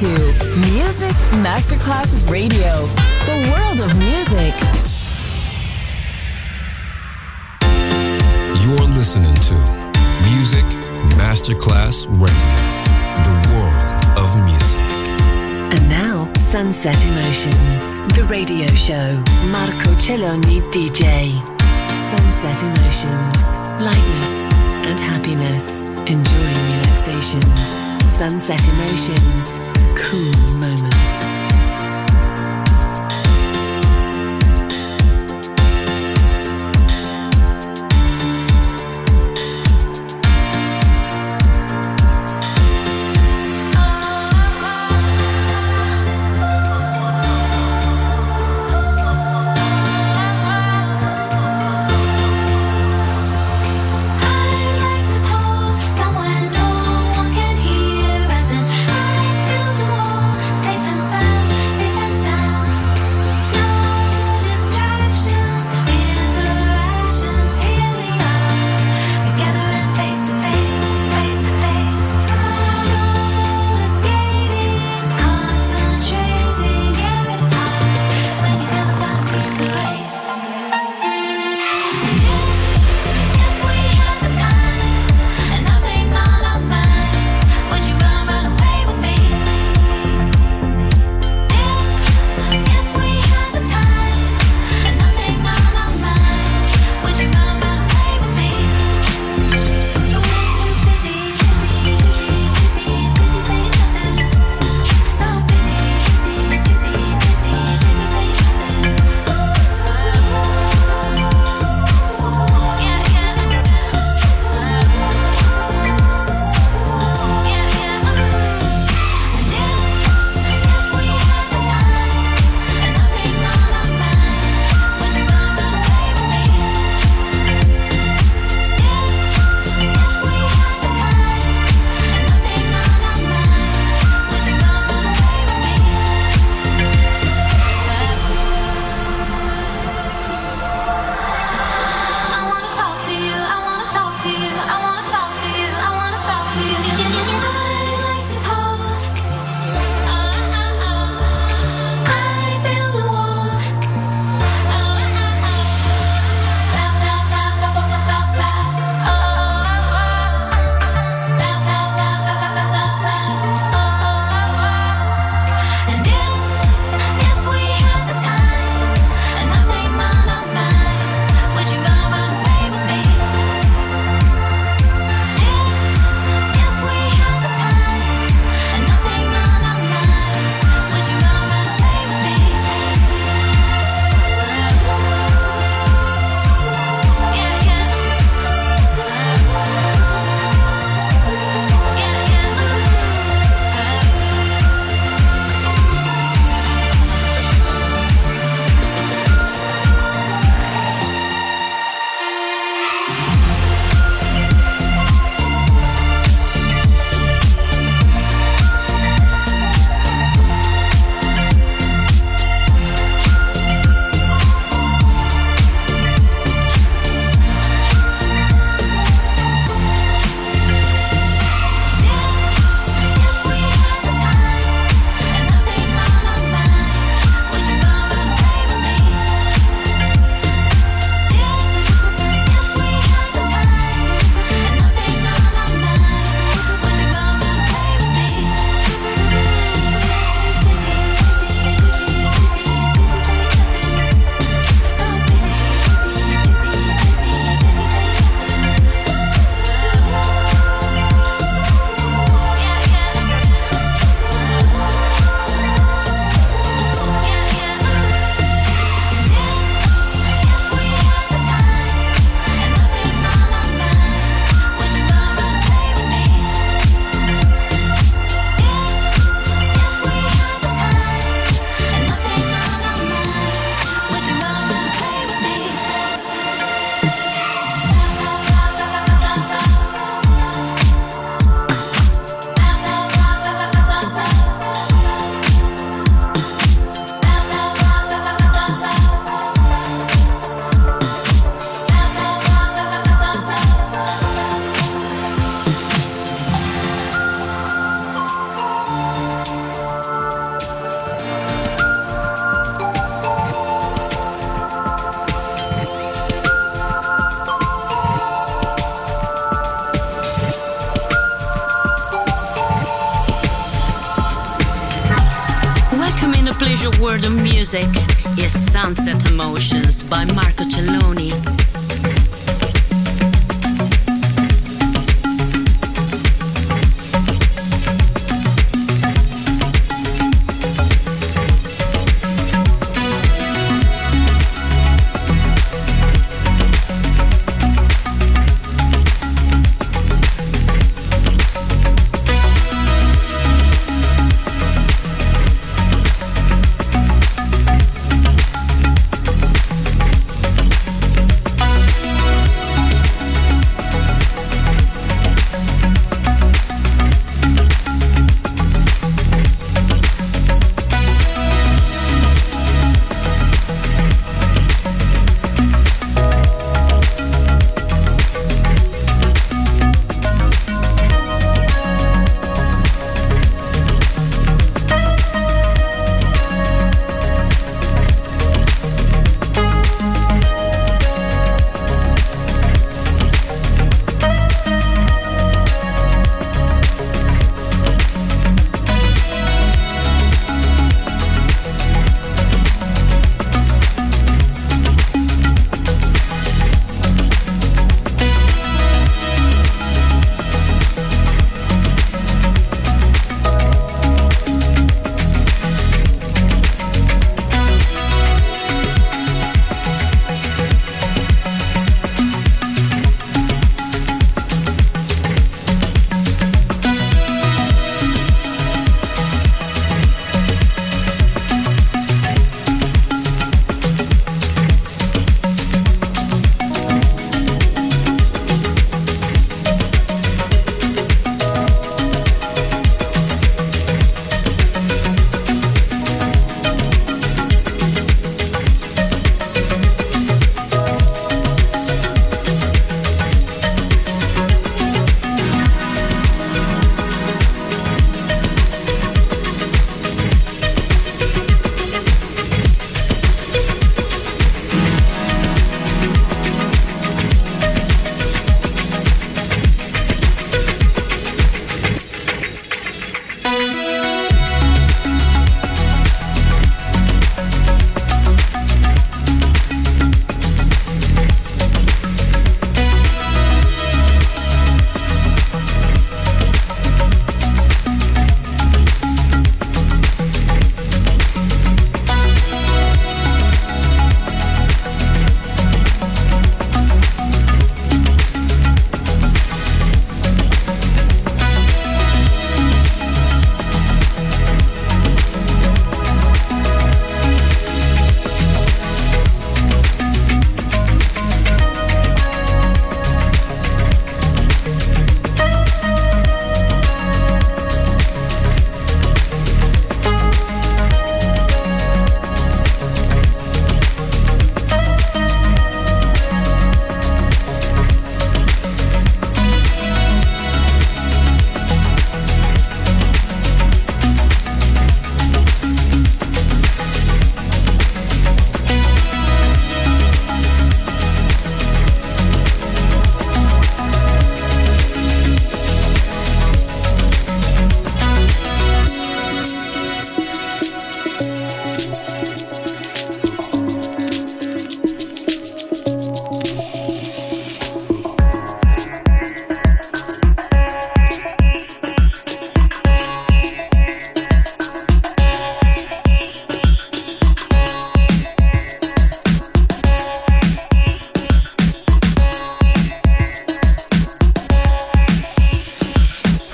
to Music Masterclass Radio, the world of music. You're listening to Music Masterclass Radio, the world of music. And now, Sunset Emotions, the radio show. Marco Celloni DJ. Sunset Emotions, lightness and happiness. Enjoying relaxation. Sunset Emotions, cool moments.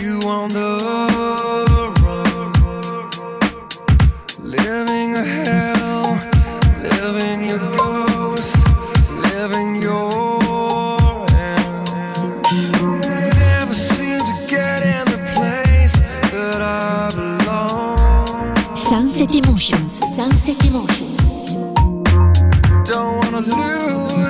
you on the run, living a hell, living your ghost, living your end. Never seem to get in the place that I belong. Sunset emotions, sunset emotions. Don't wanna lose.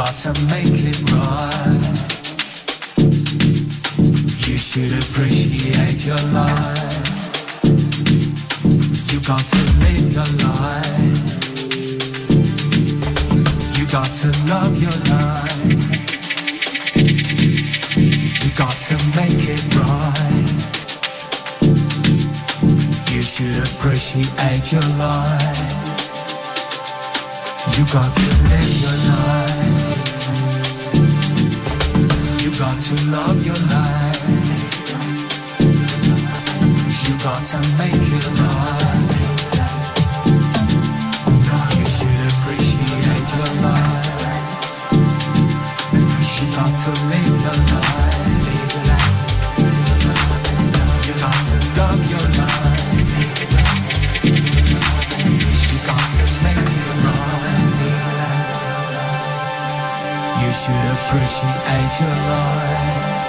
try to make it right. You should appreciate your life. You got to live your life. You got to love your life. You got to make it right. You should appreciate your life. You got to live your life got to love your life. You got to make it alive. You should appreciate your life. You got to live. should appreciate your life.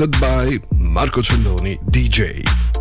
Mixed by Marco Celloni DJ.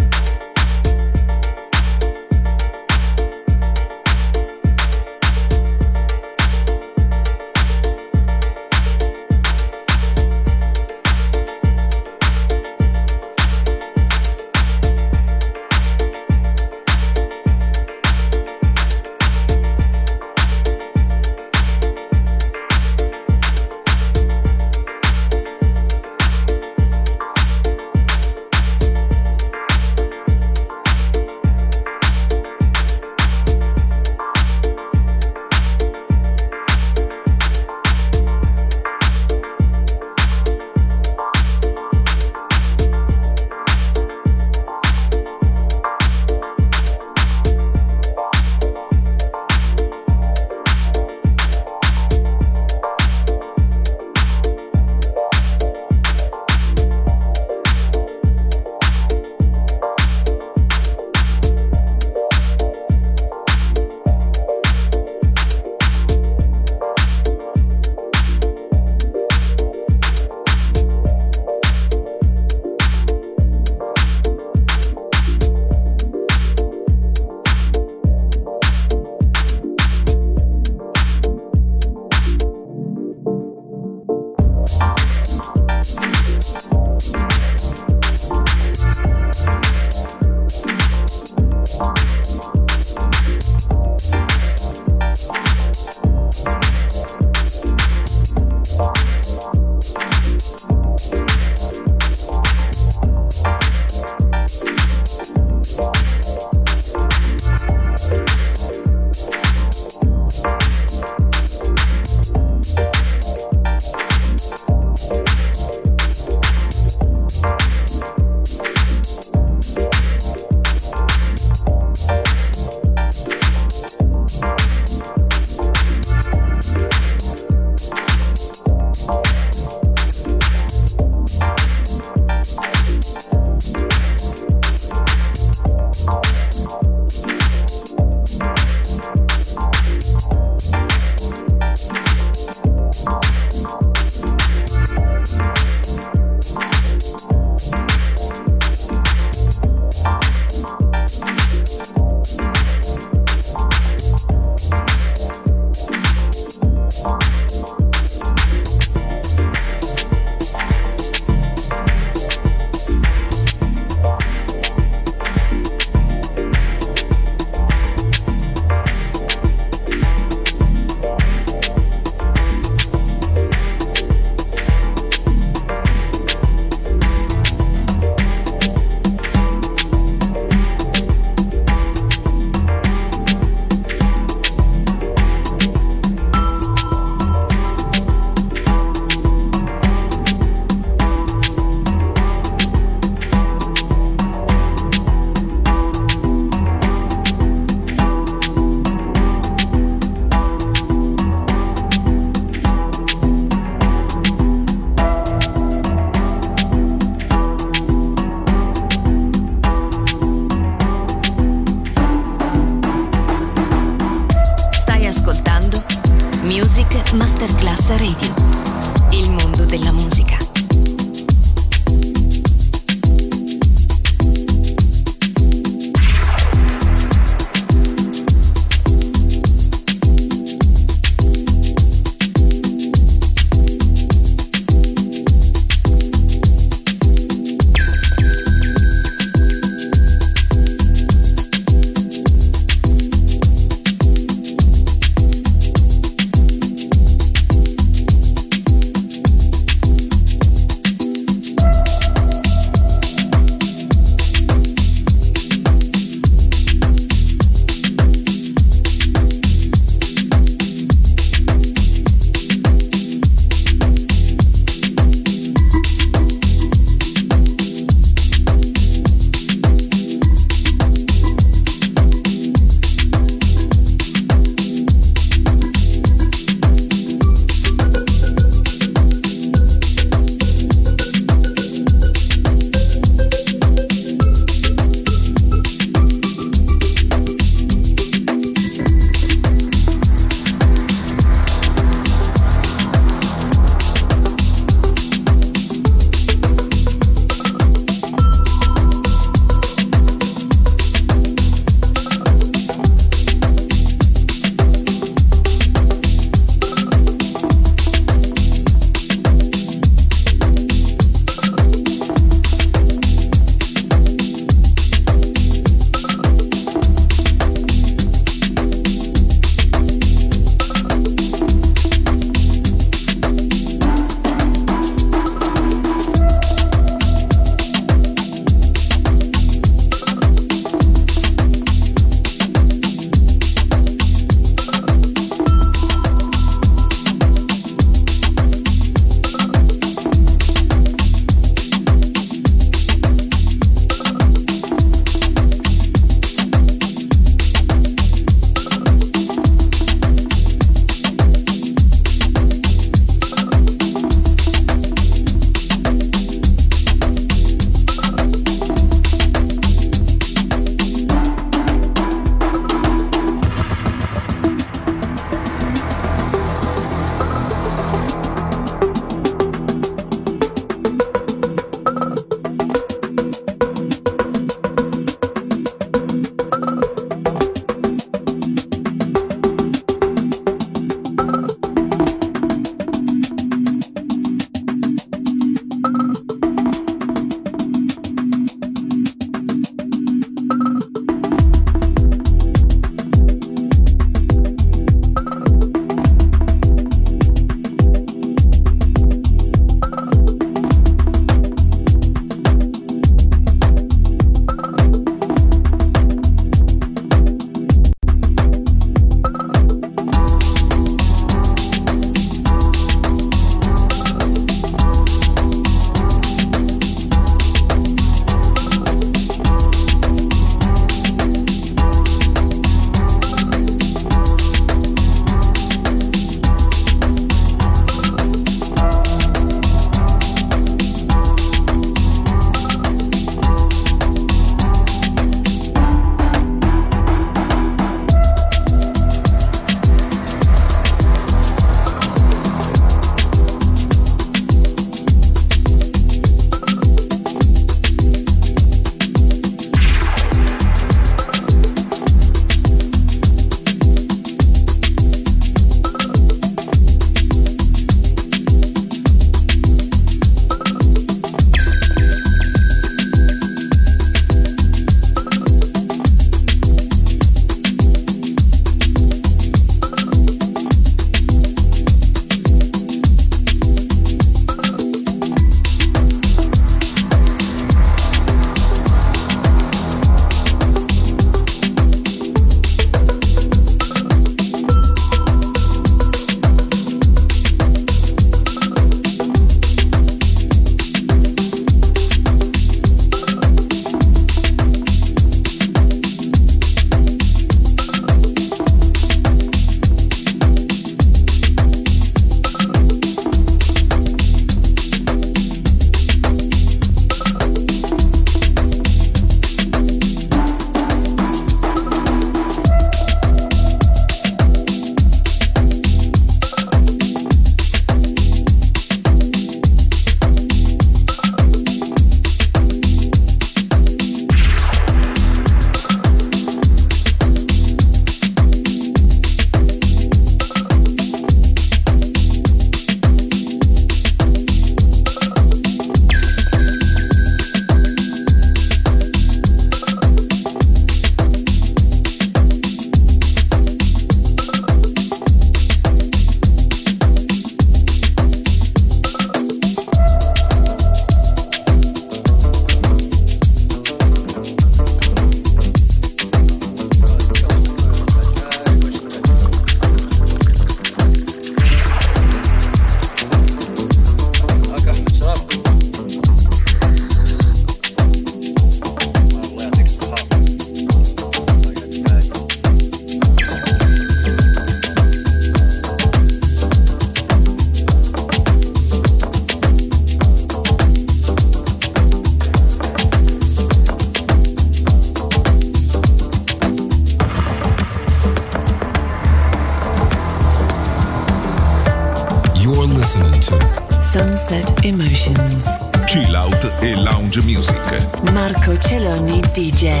DJ.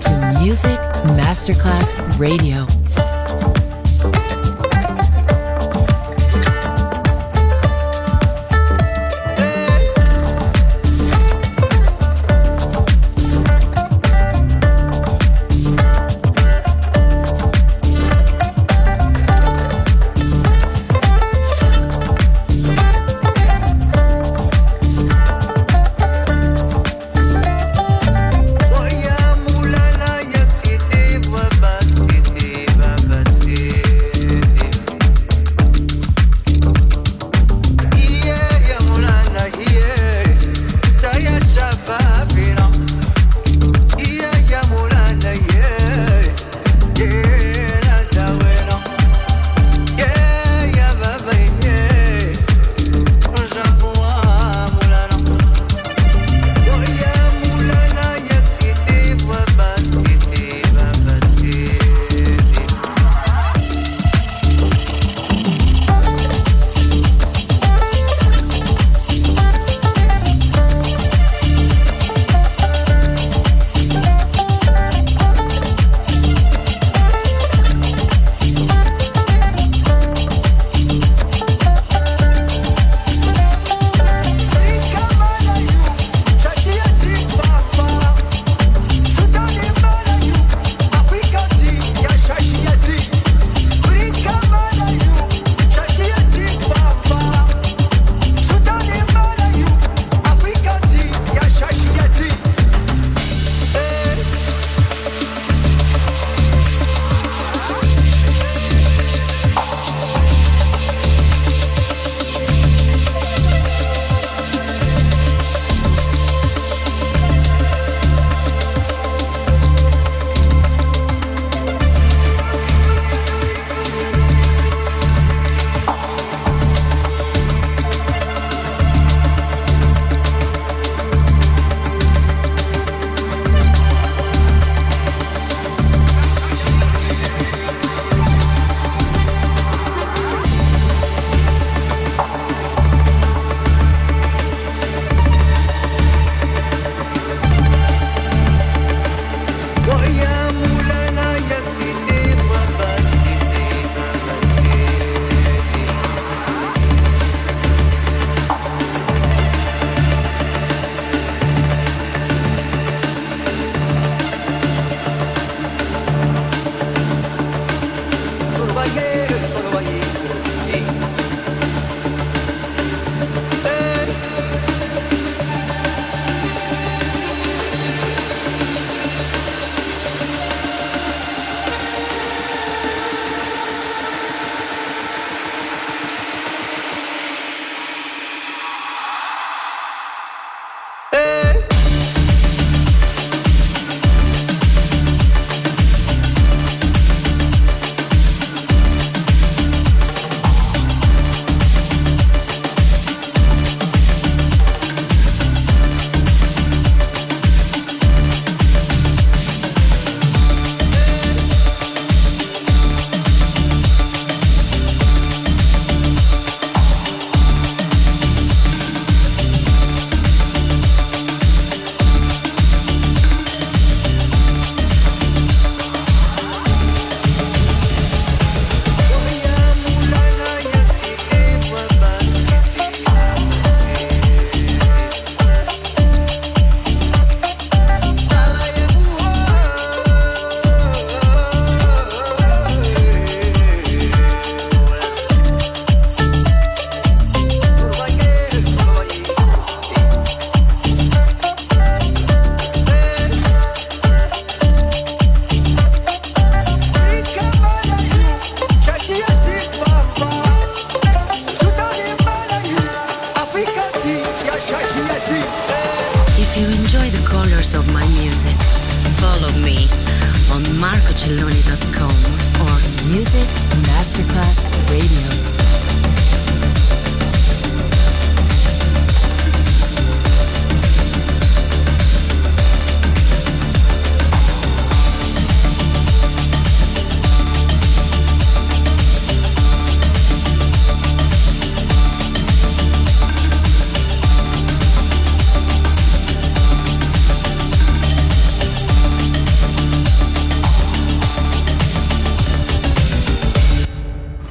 To Music Masterclass Radio.